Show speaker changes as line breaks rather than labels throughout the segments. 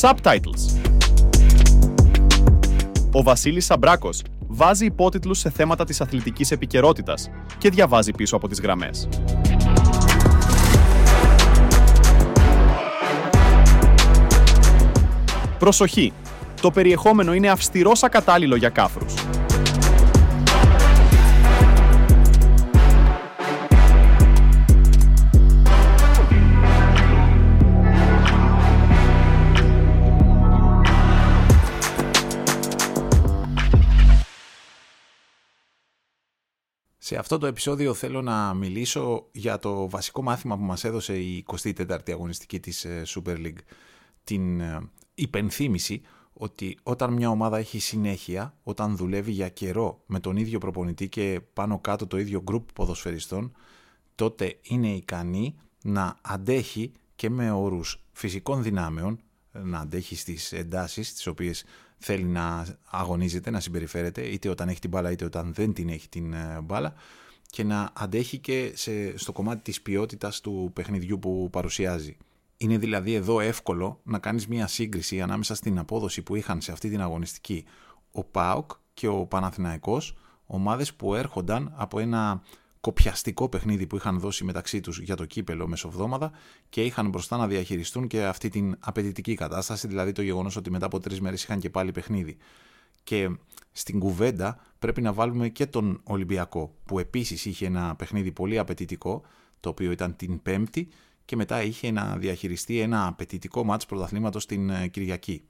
Subtitles Ο Βασίλης Σαμπράκος βάζει υπότιτλους σε θέματα της αθλητικής επικαιρότητας και διαβάζει πίσω από τις γραμμές. Προσοχή! Το περιεχόμενο είναι αυστηρός ακατάλληλο για κάφρους.
Σε αυτό το επεισόδιο θέλω να μιλήσω για το βασικό μάθημα που μας έδωσε η 24η αγωνιστική της ε, Super League. Την ε, υπενθύμηση ότι όταν μια ομάδα έχει συνέχεια, όταν δουλεύει για καιρό με τον ίδιο προπονητή και πάνω κάτω το ίδιο γκρουπ ποδοσφαιριστών, τότε είναι ικανή να αντέχει και με όρους φυσικών δυνάμεων, να αντέχει στις εντάσεις τις οποίες θέλει να αγωνίζεται, να συμπεριφέρεται, είτε όταν έχει την μπάλα είτε όταν δεν την έχει την ε, μπάλα και να αντέχει και σε, στο κομμάτι της ποιότητας του παιχνιδιού που παρουσιάζει. Είναι δηλαδή εδώ εύκολο να κάνεις μια σύγκριση ανάμεσα στην απόδοση που είχαν σε αυτή την αγωνιστική ο ΠΑΟΚ και ο Παναθηναϊκός, ομάδες που έρχονταν από ένα κοπιαστικό παιχνίδι που είχαν δώσει μεταξύ τους για το κύπελο μεσοβδόμαδα και είχαν μπροστά να διαχειριστούν και αυτή την απαιτητική κατάσταση, δηλαδή το γεγονός ότι μετά από τρεις μέρες είχαν και πάλι παιχνίδι. Και στην κουβέντα πρέπει να βάλουμε και τον Ολυμπιακό, που επίσης είχε ένα παιχνίδι πολύ απαιτητικό, το οποίο ήταν την Πέμπτη, και μετά είχε να διαχειριστεί ένα απαιτητικό μάτς πρωταθλήματος την ε, Κυριακή.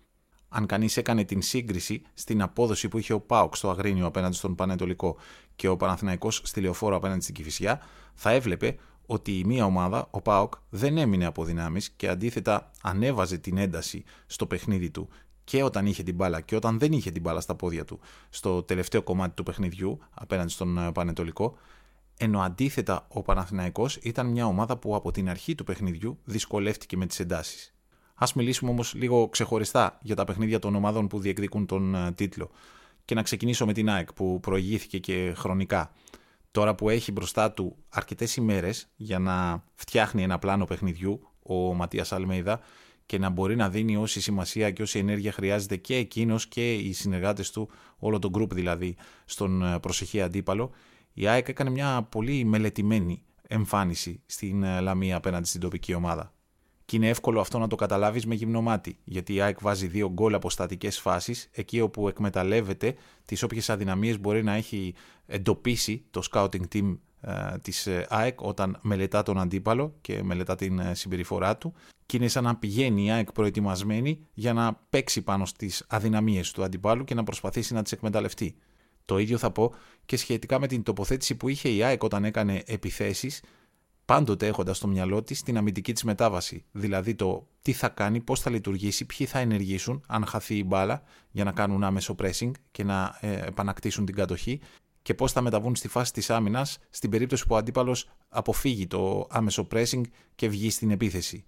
Αν κανείς έκανε την σύγκριση στην απόδοση που είχε ο Πάουκ στο Αγρίνιο απέναντι στον Πανετολικό και ο Παναθηναϊκός στη Λεωφόρο απέναντι στην Κηφισιά, θα έβλεπε ότι η μία ομάδα, ο Πάοκ, δεν έμεινε από δυνάμεις και αντίθετα ανέβαζε την ένταση στο παιχνίδι του και όταν είχε την μπάλα και όταν δεν είχε την μπάλα στα πόδια του στο τελευταίο κομμάτι του παιχνιδιού απέναντι στον ε, Πανετολικό, ενώ αντίθετα ο Παναθηναϊκός ήταν μια ομάδα που από την αρχή του παιχνιδιού δυσκολεύτηκε με τις εντάσεις. Ας μιλήσουμε όμως λίγο ξεχωριστά για τα παιχνίδια των ομάδων που διεκδικούν τον ε, τίτλο και να ξεκινήσω με την ΑΕΚ που προηγήθηκε και χρονικά. Τώρα που έχει μπροστά του αρκετές ημέρες για να φτιάχνει ένα πλάνο παιχνιδιού ο Ματίας Αλμέιδα και να μπορεί να δίνει όση σημασία και όση ενέργεια χρειάζεται και εκείνος και οι συνεργάτες του, όλο το group δηλαδή, στον ε, προσεχή αντίπαλο, η ΑΕΚ έκανε μια πολύ μελετημένη εμφάνιση στην ε, Λαμία απέναντι στην τοπική ομάδα. Και είναι εύκολο αυτό να το καταλάβεις με γυμνό μάτι, γιατί η ΑΕΚ βάζει δύο γκολ από στατικές φάσεις, εκεί όπου εκμεταλλεύεται τις όποιες αδυναμίες μπορεί να έχει εντοπίσει το scouting team ε, της ε, ΑΕΚ όταν μελετά τον αντίπαλο και μελετά την ε, συμπεριφορά του. Και είναι σαν να πηγαίνει η ΑΕΚ προετοιμασμένη για να παίξει πάνω στις αδυναμίες του αντιπάλου και να προσπαθήσει να τις εκμεταλλευτεί. Το ίδιο θα πω και σχετικά με την τοποθέτηση που είχε η ΑΕΚ όταν έκανε επιθέσεις πάντοτε έχοντας στο μυαλό της την αμυντική της μετάβαση. Δηλαδή το τι θα κάνει, πώς θα λειτουργήσει, ποιοι θα ενεργήσουν αν χαθεί η μπάλα για να κάνουν άμεσο pressing και να ε, επανακτήσουν την κατοχή και πώς θα μεταβούν στη φάση της άμυνας στην περίπτωση που ο αντίπαλος αποφύγει το άμεσο pressing και βγει στην επίθεση.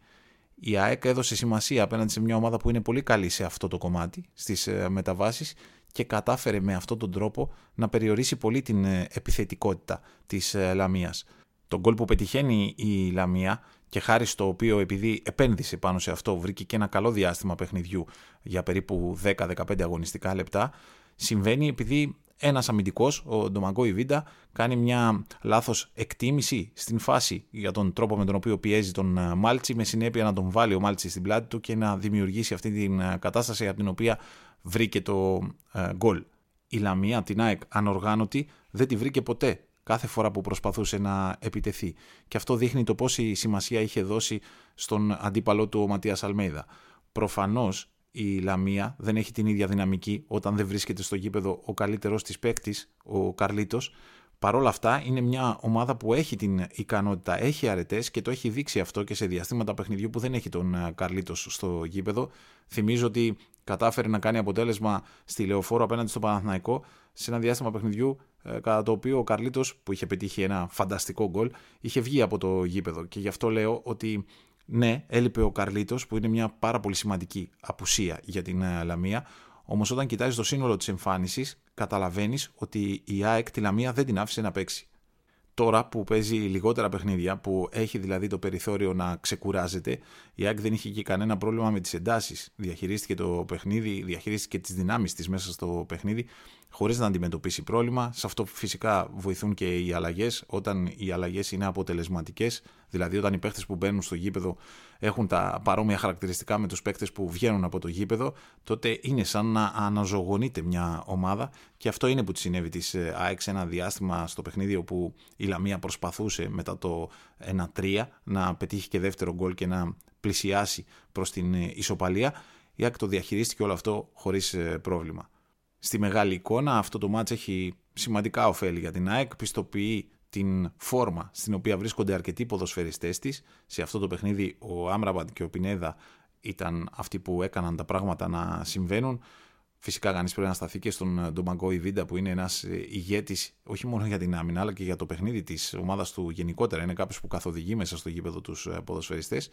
Η ΑΕΚ έδωσε σημασία απέναντι σε μια ομάδα που είναι πολύ καλή σε αυτό το κομμάτι, στις ε, μεταβάσεις και κατάφερε με αυτόν τον τρόπο να περιορίσει πολύ την ε, επιθετικότητα της Λαμίας. Το γκολ που πετυχαίνει η Λαμία και χάρη στο οποίο επειδή επένδυσε πάνω σε αυτό βρήκε και ένα καλό διάστημα παιχνιδιού για περίπου 10-15 αγωνιστικά λεπτά συμβαίνει επειδή ένας αμυντικός, ο Ντομαγκό Ιβίντα, κάνει μια λάθος εκτίμηση στην φάση για τον τρόπο με τον οποίο πιέζει τον ε, Μάλτσι με συνέπεια να τον βάλει ο Μάλτσι στην πλάτη του και να δημιουργήσει αυτή την ε, κατάσταση από την οποία βρήκε το ε, γκολ. Η Λαμία, την ΑΕΚ, ανοργάνωτη, δεν τη βρήκε ποτέ κάθε φορά που προσπαθούσε να επιτεθεί. Και αυτό δείχνει το πόση σημασία είχε δώσει στον αντίπαλό του ο Ματίας Αλμέιδα. Προφανώς η Λαμία δεν έχει την ίδια δυναμική όταν δεν βρίσκεται στο γήπεδο ο καλύτερος της παίκτης, ο Καρλίτος. Παρ' όλα αυτά είναι μια ομάδα που έχει την ικανότητα, έχει αρετές και το έχει δείξει αυτό και σε διαστήματα παιχνιδιού που δεν έχει τον ε, Καρλίτος στο γήπεδο. Θυμίζω ότι κατάφερε να κάνει αποτέλεσμα στη Λεωφόρο απέναντι στο Παναθηναϊκό σε ένα διάστημα παιχνιδιού ε, κατά το οποίο ο Καρλίτος, που είχε πετύχει ένα φανταστικό γκολ, είχε βγει από το γήπεδο. Και γι' αυτό λέω ότι ναι, έλειπε ο Καρλίτος, που είναι μια πάρα πολύ σημαντική απουσία για την ε, Λαμία. Όμως, όταν κοιτάζεις το σύνολο της εμφάνισης, καταλαβαίνεις ότι η ΑΕΚ τη Λαμία δεν την άφησε να παίξει. τώρα που παίζει λιγότερα παιχνίδια, που έχει δηλαδή το περιθώριο να ξεκουράζεται, η ΑΕΚ δεν είχε και κανένα πρόβλημα με τις εντάσεις. Διαχειρίστηκε το παιχνίδι, διαχειρίστηκε τις δυνάμεις της μέσα στο παιχνίδι, χωρίς να αντιμετωπίσει πρόβλημα. Σε αυτό φυσικά βοηθούν και οι αλλαγές. Όταν οι αλλαγές είναι αποτελεσματικές, δηλαδή όταν οι παίχτες που μπαίνουν στο γήπεδο έχουν τα παρόμοια χαρακτηριστικά με τους παίχτες που βγαίνουν από το γήπεδο, τότε είναι σαν να αναζωογονείται μια ομάδα και αυτό είναι που της συνέβη της ε, ΑΕΚ σε ένα διάστημα στο παιχνίδι όπου η Λαμία προσπαθούσε μετά το 1-3 να πετύχει και δεύτερο γκολ και να πλησιάσει προς την ε, ισοπαλία. Η ΑΕΚ το διαχειρίστηκε όλο αυτό χωρίς ε, πρόβλημα. Στη μεγάλη εικόνα αυτό το μάτς έχει σημαντικά ωφέλη για την ΑΕΚ, πιστοποιεί την φόρμα στην οποία βρίσκονται αρκετοί ποδοσφαιριστές της. Σε αυτό το παιχνίδι ο Άμραμπαντ και ο Πινέδα ήταν αυτοί που έκαναν τα πράγματα να συμβαίνουν. Φυσικά κανείς πρέπει να σταθεί και στον Ντομπαγκό Ιβίντα που είναι ένας ηγέτης όχι μόνο για την άμυνα αλλά και για το παιχνίδι της ομάδας του γενικότερα. Είναι κάποιος που καθοδηγεί μέσα στο γήπεδο τους ποδοσφαιριστές.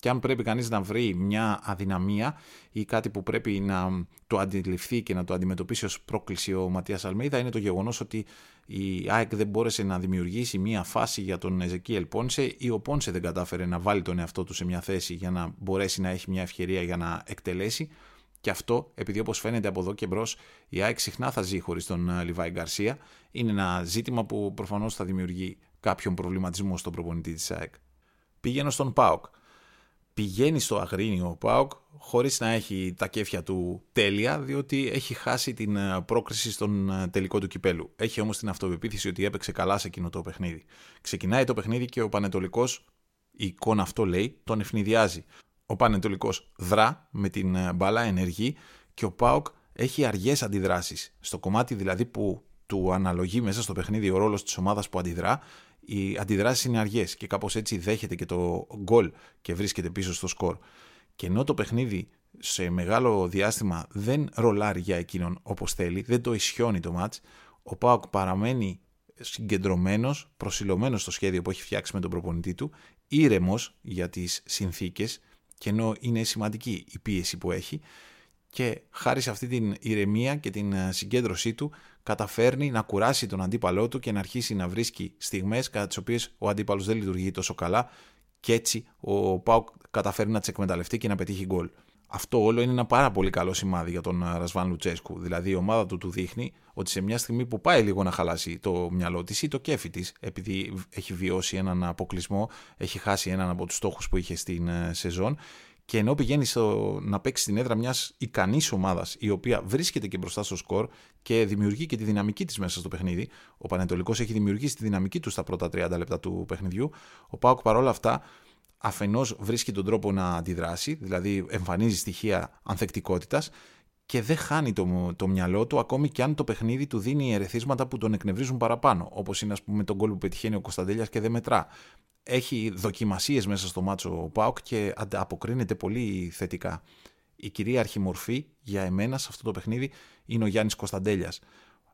Και αν πρέπει κανείς να βρει μια αδυναμία ή κάτι που πρέπει να το αντιληφθεί και να το αντιμετωπίσει ως πρόκληση ο Ματίας Αλμέιδα είναι το γεγονός ότι η ΑΕΚ δεν μπόρεσε να δημιουργήσει μια φάση για τον Εζεκίελ Πόνσε ή ο Πόνσε δεν κατάφερε να βάλει τον εαυτό του σε μια θέση για να μπορέσει να έχει μια ευκαιρία για να εκτελέσει. Και αυτό, επειδή όπως φαίνεται από εδώ και μπρος, η ΑΕΚ συχνά θα ζει χωρίς τον ε, Λιβάη Γκαρσία, είναι ένα ζήτημα που προφανώς θα δημιουργεί κάποιον προβληματισμό στον προπονητή της ΑΕΚ. Πηγαίνω στον ΠΑΟΚ πηγαίνει στο Αγρίνιο ο Πάοκ χωρίς να έχει τα κέφια του τέλεια, διότι έχει χάσει την ε, πρόκριση στον ε, τελικό του κυπέλου. Έχει όμως την αυτοπεποίθηση ότι έπαιξε καλά σε εκείνο το παιχνίδι. Ξεκινάει το παιχνίδι και ο Πανετολικός, η εικόνα αυτό λέει, τον ευνηδιάζει. Ο Πανετολικός δρά με την ε, μπάλα, ενεργή και ο Πάοκ έχει αργές αντιδράσεις. Στο κομμάτι δηλαδή που του αναλογεί μέσα στο παιχνίδι ο ρόλος της ομάδας που αντιδρά, οι αντιδράσεις είναι αργές και κάπως έτσι δέχεται και το γκολ και βρίσκεται πίσω στο σκορ. Και ενώ το παιχνίδι σε μεγάλο διάστημα δεν ρολάρει για εκείνον όπως θέλει, δεν το ισιώνει το μάτς, ο Πάοκ παραμένει συγκεντρωμένος, προσιλωμένος στο σχέδιο που έχει φτιάξει με τον προπονητή του, ήρεμος για τις συνθήκες, και ενώ είναι σημαντική η πίεση που έχει και χάρη σε αυτή την ηρεμία και την συγκέντρωσή του καταφέρνει να κουράσει τον αντίπαλό του και να αρχίσει να βρίσκει στιγμές κατά τις οποίες ο αντίπαλος δεν λειτουργεί τόσο καλά και έτσι ο Πάουκ καταφέρει να τις εκμεταλλευτεί και να πετύχει γκολ. Αυτό όλο είναι ένα πάρα πολύ καλό σημάδι για τον Ρασβάν Λουτσέσκου. Δηλαδή η ομάδα του του δείχνει ότι σε μια στιγμή που πάει λίγο να χαλάσει το μυαλό της ή το κέφι της, επειδή έχει βιώσει έναν αποκλεισμό, έχει χάσει έναν από τους στόχους που είχε στην ε, σεζόν, και ενώ πηγαίνει στο, να παίξει στην έδρα μιας ικανής ομάδας, η οποία βρίσκεται και μπροστά στο σκορ και δημιουργεί και τη δυναμική της μέσα στο παιχνίδι, ο Πανετολικός έχει δημιουργήσει τη δυναμική του στα πρώτα 30 λεπτά του παιχνιδιού. Ο Πάουκ παρόλα αυτά αφενός βρίσκει τον τρόπο να αντιδράσει, δηλαδή εμφανίζει στοιχεία ανθεκτικότητας και δεν χάνει το, το μυαλό του ακόμη και αν το παιχνίδι του δίνει ερεθίσματα που τον εκνευρίζουν παραπάνω. Όπως είναι, ας πούμε, τον κόλ που πετυχαίνει ο Κωνσταντέλιας και δεν μετρά έχει δοκιμασίες μέσα στο μάτσο ο Πάουκ και αποκρίνεται πολύ θετικά. Η κυρίαρχη μορφή για εμένα σε αυτό το παιχνίδι είναι ο Γιάννης Κωνσταντέλιας.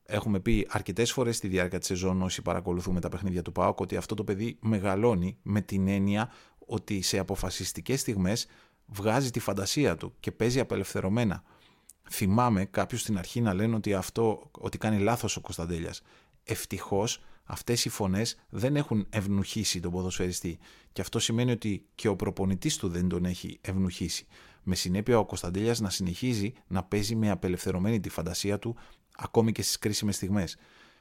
Έχουμε πει αρκετές φορές στη διάρκεια της σεζόν όσοι παρακολουθούμε τα παιχνίδια του ΠΑΟΚ ότι αυτό το παιδί μεγαλώνει με την έννοια ότι σε αποφασιστικές στιγμές βγάζει τη φαντασία του και παίζει απελευθερωμένα. Θυμάμαι κάποιους στην αρχή να λένε ότι, αυτό, ότι κάνει λάθος ο Κωνσταντέλιας. Ευτυχώς αυτές οι φωνές δεν έχουν ευνουχίσει τον ποδοσφαιριστή και αυτό σημαίνει ότι και ο προπονητής του δεν τον έχει ευνουχίσει. Με συνέπεια ο Κωνσταντέλιας να συνεχίζει να παίζει με απελευθερωμένη τη φαντασία του ακόμη και στις κρίσιμες στιγμές.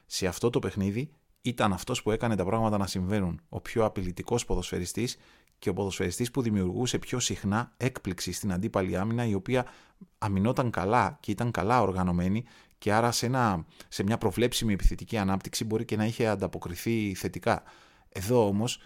Σε αυτό το παιχνίδι ήταν αυτός που έκανε τα πράγματα να συμβαίνουν, ο πιο απειλητικός ποδοσφαιριστής και ο ποδοσφαιριστής που δημιουργούσε πιο συχνά έκπληξη στην αντίπαλη άμυνα η οποία αμυνόταν καλά και ήταν καλά οργανωμένη και άρα σε, ένα, σε μια προβλέψιμη επιθετική ανάπτυξη μπορεί και να είχε ανταποκριθεί θετικά. Εδώ όμως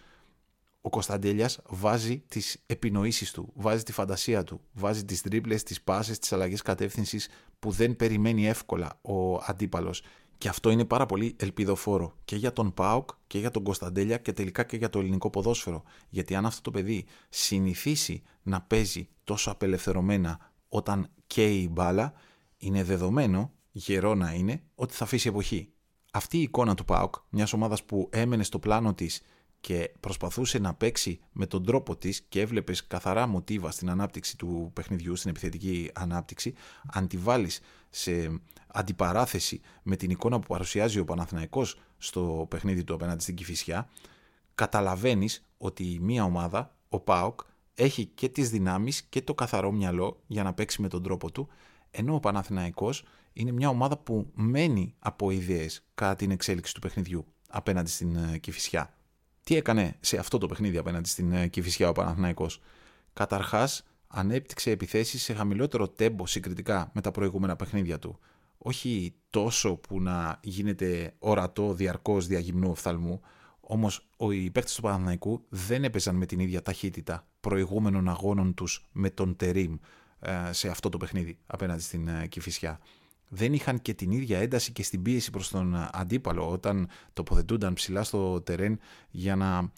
ο Κωνσταντέλιας βάζει τις επινοήσεις του, βάζει τη φαντασία του, βάζει τις τρίπλες, τις πάσες, τις αλλαγές κατεύθυνσης που δεν περιμένει εύκολα ο αντίπαλος. Και αυτό είναι πάρα πολύ ελπιδοφόρο και για τον ΠΑΟΚ και για τον Κωνσταντέλια και τελικά και για το ελληνικό ποδόσφαιρο. Γιατί αν αυτό το παιδί συνηθίσει να παίζει τόσο απελευθερωμένα όταν καίει η μπάλα, είναι δεδομένο γερό να είναι ότι θα αφήσει εποχή. Αυτή η εικόνα του ΠΑΟΚ, μιας ομάδας που έμενε στο πλάνο της και προσπαθούσε να παίξει με τον τρόπο της και έβλεπες καθαρά μοτίβα στην ανάπτυξη του παιχνιδιού, στην επιθετική ανάπτυξη, αν τη βάλεις σε αντιπαράθεση με την εικόνα που παρουσιάζει ο Παναθηναϊκός στο παιχνίδι του απέναντι στην Κηφισιά, καταλαβαίνεις ότι μία ομάδα, ο ΠΑΟΚ, έχει και τις δυνάμεις και το καθαρό μυαλό για να παίξει με τον τρόπο του, ενώ ο Παναθηναϊκός είναι μια ομάδα που μένει από ιδέες κατά την εξέλιξη του παιχνιδιού απέναντι στην ε, Κηφισιά. Τι έκανε σε αυτό το παιχνίδι απέναντι στην ε, Κηφισιά ο Παναθηναϊκός; Καταρχάς, ανέπτυξε επιθέσεις σε χαμηλότερο τέμπο συγκριτικά με τα προηγούμενα παιχνίδια του. Όχι τόσο που να γίνεται ορατό διαρκώς διαγυμνού οφθαλμού, όμως οι παίκτες του Παναθηναϊκού δεν έπαιζαν με την ίδια ταχύτητα προηγούμενων αγώνων τους με τον Τερίμ ε, σε αυτό το παιχνίδι απέναντι στην ε, Κηφισιά δεν είχαν και την ίδια ένταση και στην πίεση προς τον αντίπαλο όταν τοποθετούνταν ψηλά στο τερέν για να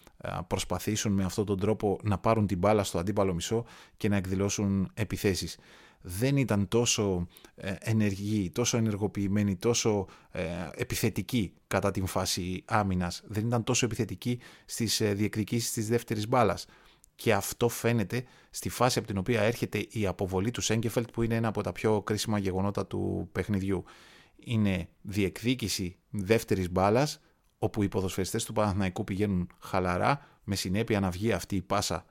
προσπαθήσουν με αυτόν τον τρόπο να πάρουν την μπάλα στο αντίπαλο μισό και να εκδηλώσουν επιθέσεις. Δεν ήταν τόσο ε, ενεργοί, τόσο ενεργοποιημένοι, τόσο ε, επιθετικοί κατά την φάση άμυνας. Δεν ήταν τόσο επιθετικοί στις ε, διεκδικήσεις της δεύτερης μπάλας και αυτό φαίνεται στη φάση από την οποία έρχεται η αποβολή του Σέγκεφελτ που είναι ένα από τα πιο κρίσιμα γεγονότα του παιχνιδιού. Είναι διεκδίκηση δεύτερης μπάλας, όπου οι ποδοσφαιριστές του Παναθηναϊκού πηγαίνουν χαλαρά με συνέπεια να βγει αυτή η πάσα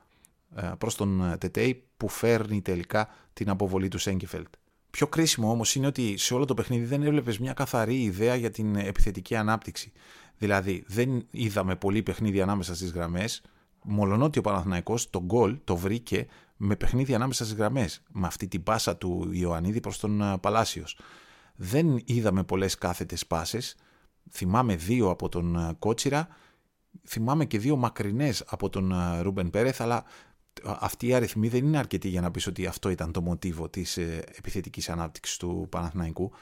ε, προς τον ε, Τετέι που φέρνει τελικά την αποβολή του Σέγκεφελτ. Πιο κρίσιμο όμως είναι ότι σε όλο το παιχνίδι δεν έβλεπες μια καθαρή ιδέα για την επιθετική ανάπτυξη. Δηλαδή δεν είδαμε πολύ παιχνίδι ανάμεσα στις γραμμές, Μολονότι ο Παναθηναϊκός το γκολ το βρήκε με παιχνίδι ανάμεσα στις γραμμές, με αυτή την πάσα του Ιωαννίδη προς τον ε, Παλάσιος. Δεν είδαμε πολλές κάθετες πάσες, θυμάμαι δύο από τον ε, Κότσιρα, θυμάμαι και δύο μακρινές από τον ε, Ρούμπεν Πέρεθ, αλλά αυτή η αριθμή δεν είναι αρκετή για να πεις ότι αυτό ήταν το μοτίβο της επιθετικής ανάπτυξης του Παναθηναϊκού.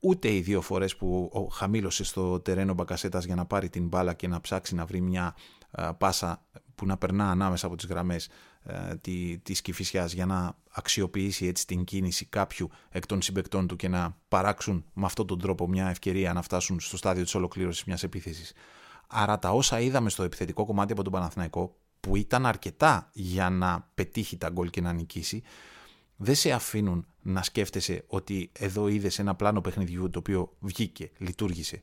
Ούτε οι δύο φορές που χαμήλωσε στο τερένο Μπακασέτας για να πάρει την μπάλα και να ψάξει να βρει μια πάσα που να περνά ανάμεσα από τις γραμμές ε, τη, της Κηφισιάς για να αξιοποιήσει έτσι την κίνηση κάποιου εκ των συμπεκτών του και να παράξουν με αυτόν τον τρόπο μια ευκαιρία να φτάσουν στο στάδιο της ολοκλήρωσης μιας επίθεσης. Άρα τα όσα είδαμε στο επιθετικό κομμάτι από τον Παναθηναϊκό που ήταν αρκετά για να πετύχει τα γκολ και να νικήσει δεν σε αφήνουν να σκέφτεσαι ότι εδώ είδες ένα πλάνο παιχνιδιού το οποίο βγήκε, λειτουργήσε.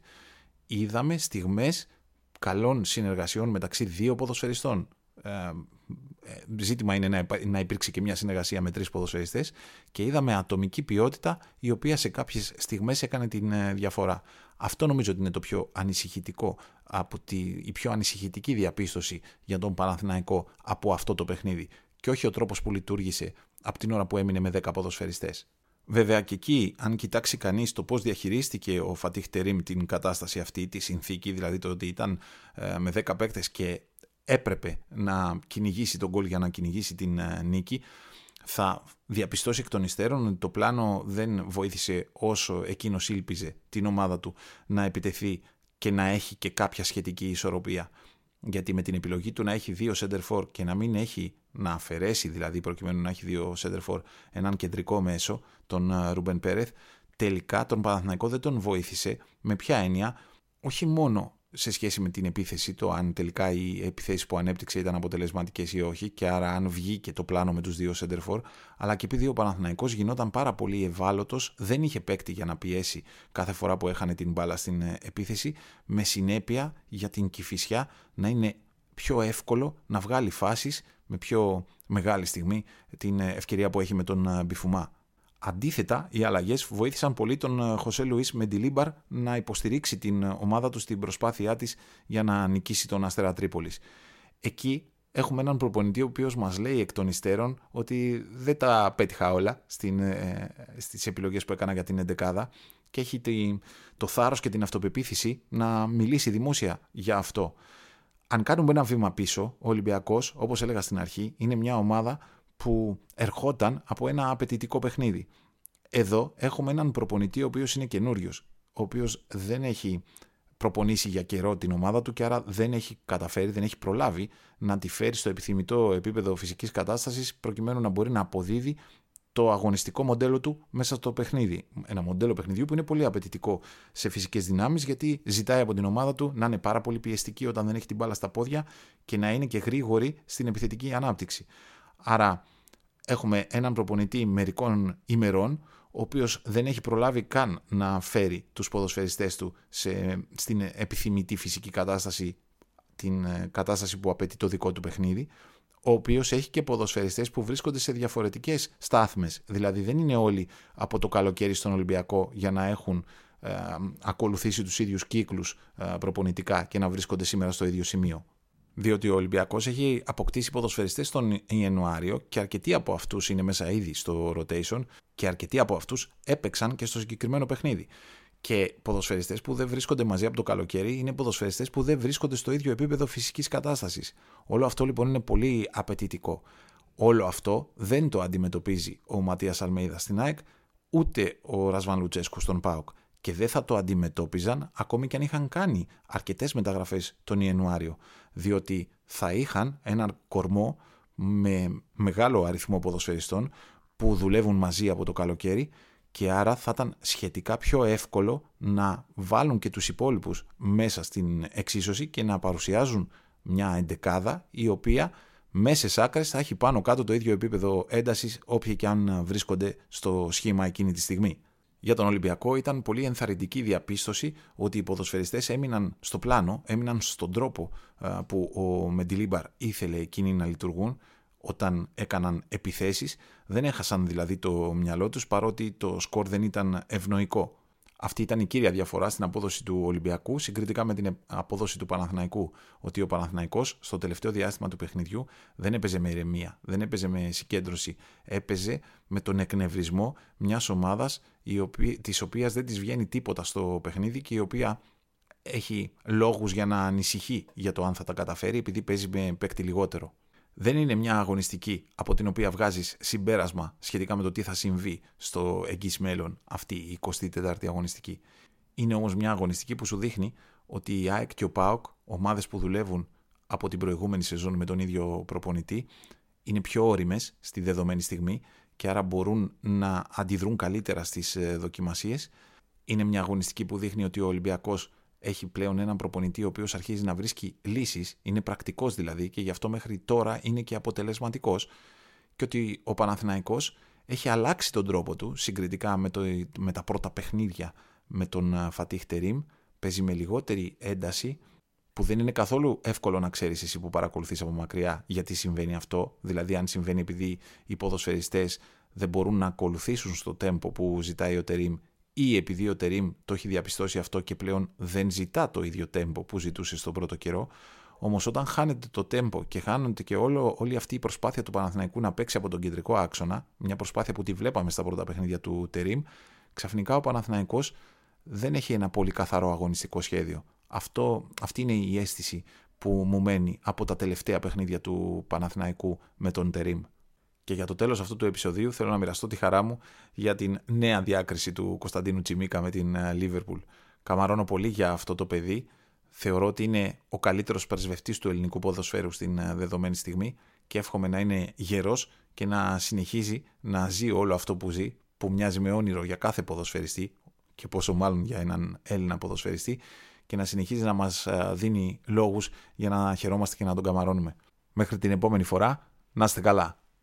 Είδαμε στιγμές καλών συνεργασιών μεταξύ δύο ποδοσφαιριστών. Ε, ε, ζήτημα είναι να, να υπήρξε και μια συνεργασία με τρεις ποδοσφαιριστές και είδαμε ατομική ποιότητα η οποία σε κάποιες στιγμές έκανε την ε, διαφορά. Αυτό νομίζω ότι είναι το πιο ανησυχητικό από τη, η πιο ανησυχητική διαπίστωση για τον Παναθηναϊκό από αυτό το παιχνίδι και όχι ο τρόπος που λειτουργήσε από την ώρα που έμεινε με 10 ποδοσφαιριστές. Βέβαια και εκεί, αν κοιτάξει κανείς το πώς διαχειρίστηκε ο Φατίχ Τερίμ την κατάσταση αυτή, τη συνθήκη, δηλαδή το ότι ήταν ε, με 10 παίκτες και έπρεπε να κυνηγήσει τον γκολ για να κυνηγήσει την ε, νίκη, θα διαπιστώσει εκ των υστέρων ότι το πλάνο δεν βοήθησε όσο εκείνος ήλπιζε την ομάδα του να επιτεθεί και να έχει και κάποια σχετική ισορροπία. Γιατί με την επιλογή του να έχει δύο center και να μην έχει να αφαιρέσει δηλαδή προκειμένου να έχει δύο center έναν κεντρικό μέσο, τον ε, Ρούμπεν Πέρεθ, τελικά τον Παναθηναϊκό δεν τον βοήθησε. Με ποια έννοια; Όχι μόνο σε σχέση με την επίθεση, το αν τελικά οι επιθέσει που ανέπτυξε ήταν αποτελεσματικές ή όχι, και άρα αν βγήκε το πλάνο με τους δύο center αλλά και επειδή ο Παναθηναϊκός γινόταν πάρα πολύ ευάλωτος, δεν είχε παίκτη για να πιέσει κάθε φορά που έχανε την μπάλα στην ε, επίθεση, με συνέπεια για την κυφισιά να είναι πιο εύκολο να βγάλει φάσεις με πιο μεγάλη στιγμή την ε, ευκαιρία που έχει με τον ε, Μπιφουμά. Αντίθετα, οι αλλαγές βοήθησαν πολύ τον ε, Χωσέ Λουίς Μεντιλίμπαρ να υποστηρίξει την ομάδα του στην προσπάθειά της για να νικήσει τον Αστέρα Τρίπολης. Εκεί έχουμε έναν προπονητή ο οποίος μας λέει εκ των υστέρων ότι δεν τα πέτυχα όλα στις επιλογές που έκανα για την 11 και έχει το θάρρος και την αυτοπεποίθηση να μιλήσει δημόσια για αυτό αν κάνουμε ένα βήμα πίσω, ο Ολυμπιακός, όπως έλεγα στην αρχή, είναι μια ομάδα που ερχόταν από ένα απαιτητικό παιχνίδι. Εδώ έχουμε έναν προπονητή ο οποίος είναι καινούριος, ο οποίος δεν έχει προπονήσει για καιρό την ομάδα του και άρα δεν έχει καταφέρει, δεν έχει προλάβει να τη φέρει στο επιθυμητό επίπεδο φυσικής κατάστασης προκειμένου να μπορεί να αποδίδει το αγωνιστικό μοντέλο του μέσα στο παιχνίδι. Ένα μοντέλο παιχνιδιού που είναι πολύ απαιτητικό σε φυσικές δυνάμεις, γιατί ζητάει από την ομάδα του να είναι πάρα πολύ πιεστική όταν δεν έχει την μπάλα στα πόδια και να είναι και γρήγορη στην επιθετική ανάπτυξη. Άρα, έχουμε έναν προπονητή μερικών ημερών, ο οποίος δεν έχει προλάβει καν να φέρει τους ποδοσφαιριστές του σε, στην επιθυμητή φυσική κατάσταση, την ε, κατάσταση που απαιτεί το δικό του παιχνίδι ο οποίος έχει και ποδοσφαιριστές που βρίσκονται σε διαφορετικές στάθμες. Δηλαδή δεν είναι όλοι από το καλοκαίρι στον Ολυμπιακό για να έχουν ε, ακολουθήσει τους ίδιους κύκλους ε, προπονητικά και να βρίσκονται σήμερα στο ίδιο σημείο. Διότι ο Ολυμπιακός έχει αποκτήσει ποδοσφαιριστές τον Ιανουάριο και αρκετοί από αυτούς είναι μέσα ήδη στο rotation και αρκετοί από αυτούς έπαιξαν και στο συγκεκριμένο παιχνίδι. Και ποδοσφαιριστές που δεν βρίσκονται μαζί από το καλοκαίρι είναι ποδοσφαιριστές που δεν βρίσκονται στο ίδιο επίπεδο φυσικής κατάστασης. Όλο αυτό λοιπόν είναι πολύ απαιτητικό. Όλο αυτό δεν το αντιμετωπίζει ο Ματίας Αλμέιδα στην ΑΕΚ, ούτε ο Ρασβάν Λουτσέσκου στον ΠΑΟΚ. Και δεν θα το αντιμετώπιζαν ακόμη και αν είχαν κάνει αρκετές μεταγραφές τον Ιανουάριο. Διότι θα είχαν έναν κορμό με μεγάλο αριθμό ποδοσφαιριστών που δουλεύουν μαζί από το καλοκαίρι και άρα θα ήταν σχετικά πιο εύκολο να βάλουν και τους υπόλοιπους μέσα στην εξίσωση και να παρουσιάζουν μια εντεκάδα η οποία μέσα άκρες θα έχει πάνω κάτω το ίδιο επίπεδο έντασης όποιοι και αν βρίσκονται στο σχήμα εκείνη τη στιγμή. Για τον Ολυμπιακό ήταν πολύ ενθαρρυντική διαπίστωση ότι οι ποδοσφαιριστές έμειναν στο πλάνο, έμειναν στον τρόπο που ο Μεντιλίμπαρ ήθελε εκείνοι να λειτουργούν όταν έκαναν επιθέσεις, δεν έχασαν δηλαδή το μυαλό τους παρότι το σκορ δεν ήταν ευνοϊκό. Αυτή ήταν η κύρια διαφορά στην απόδοση του Ολυμπιακού συγκριτικά με την απόδοση του Παναθηναϊκού. Ότι ο Παναθηναϊκός στο τελευταίο διάστημα του παιχνιδιού δεν έπαιζε με ηρεμία, δεν έπαιζε με συγκέντρωση. Έπαιζε με τον εκνευρισμό μιας ομάδας της οποίας δεν της βγαίνει τίποτα στο παιχνίδι και η οποία έχει λόγους για να ανησυχεί για το αν θα τα καταφέρει επειδή παίζει με παίκτη λιγότερο δεν είναι μια αγωνιστική από την οποία βγάζεις συμπέρασμα σχετικά με το τι θα συμβεί στο εγγύς μέλλον αυτή η 24η αγωνιστική. Είναι όμως μια αγωνιστική που σου δείχνει ότι η ΑΕΚ και ο ΠΑΟΚ, ομάδες που δουλεύουν από την προηγούμενη σεζόν με τον ίδιο προπονητή, είναι πιο όριμες στη δεδομένη στιγμή και άρα μπορούν να αντιδρούν καλύτερα στις ε, δοκιμασίες. Είναι μια αγωνιστική που δείχνει ότι ο Ολυμπιακός έχει πλέον έναν προπονητή ο οποίος αρχίζει να βρίσκει λύσεις, είναι πρακτικός δηλαδή και γι' αυτό μέχρι τώρα είναι και αποτελεσματικός. Και ότι ο Παναθηναϊκός έχει αλλάξει τον τρόπο του συγκριτικά με, το, με τα πρώτα παιχνίδια με τον Φατίχ Τερίμ. Παίζει με λιγότερη ένταση, που δεν είναι καθόλου εύκολο να ξέρεις εσύ που παρακολουθείς από μακριά γιατί συμβαίνει αυτό. Δηλαδή, αν συμβαίνει επειδή οι ποδοσφαιριστές δεν μπορούν να ακολουθήσουν στο τέμπο που ζητάει ο Τερίμ ή επειδή ο Τερίμ το έχει διαπιστώσει αυτό και πλέον δεν ζητά το ίδιο τέμπο που ζητούσε στον πρώτο καιρό. Όμως όταν χάνεται το τέμπο και χάνεται και όλο, όλη αυτή η προσπάθεια του Παναθηναϊκού να παίξει από τον κεντρικό άξονα, μια προσπάθεια που τη βλέπαμε στα πρώτα παιχνίδια του Τερίμ, ξαφνικά ο Παναθηναϊκός δεν έχει ένα πολύ καθαρό αγωνιστικό σχέδιο. Αυτό, αυτή είναι η αίσθηση που μου μένει από τα τελευταία παιχνίδια του Παναθηναϊκού με τον Τερίμ. Και για το τέλος αυτού του επεισοδίου θέλω να μοιραστώ τη χαρά μου για την νέα διάκριση του Κωνσταντίνου Τσιμίκα με την Λίβερπουλ. Καμαρώνω πολύ για αυτό το παιδί. Θεωρώ ότι είναι ο καλύτερος πρεσβευτής του ελληνικού ποδοσφαίρου στην ε, δεδομένη στιγμή και εύχομαι να είναι γερός και να συνεχίζει να ζει όλο αυτό που ζει, που μοιάζει με όνειρο για κάθε ποδοσφαιριστή και πόσο μάλλον για έναν Έλληνα ποδοσφαιριστή και να συνεχίζει να μας ε, δίνει λόγους για να χαιρόμαστε και να τον καμαρώνουμε. Μέχρι την επόμενη φορά, να είστε καλά.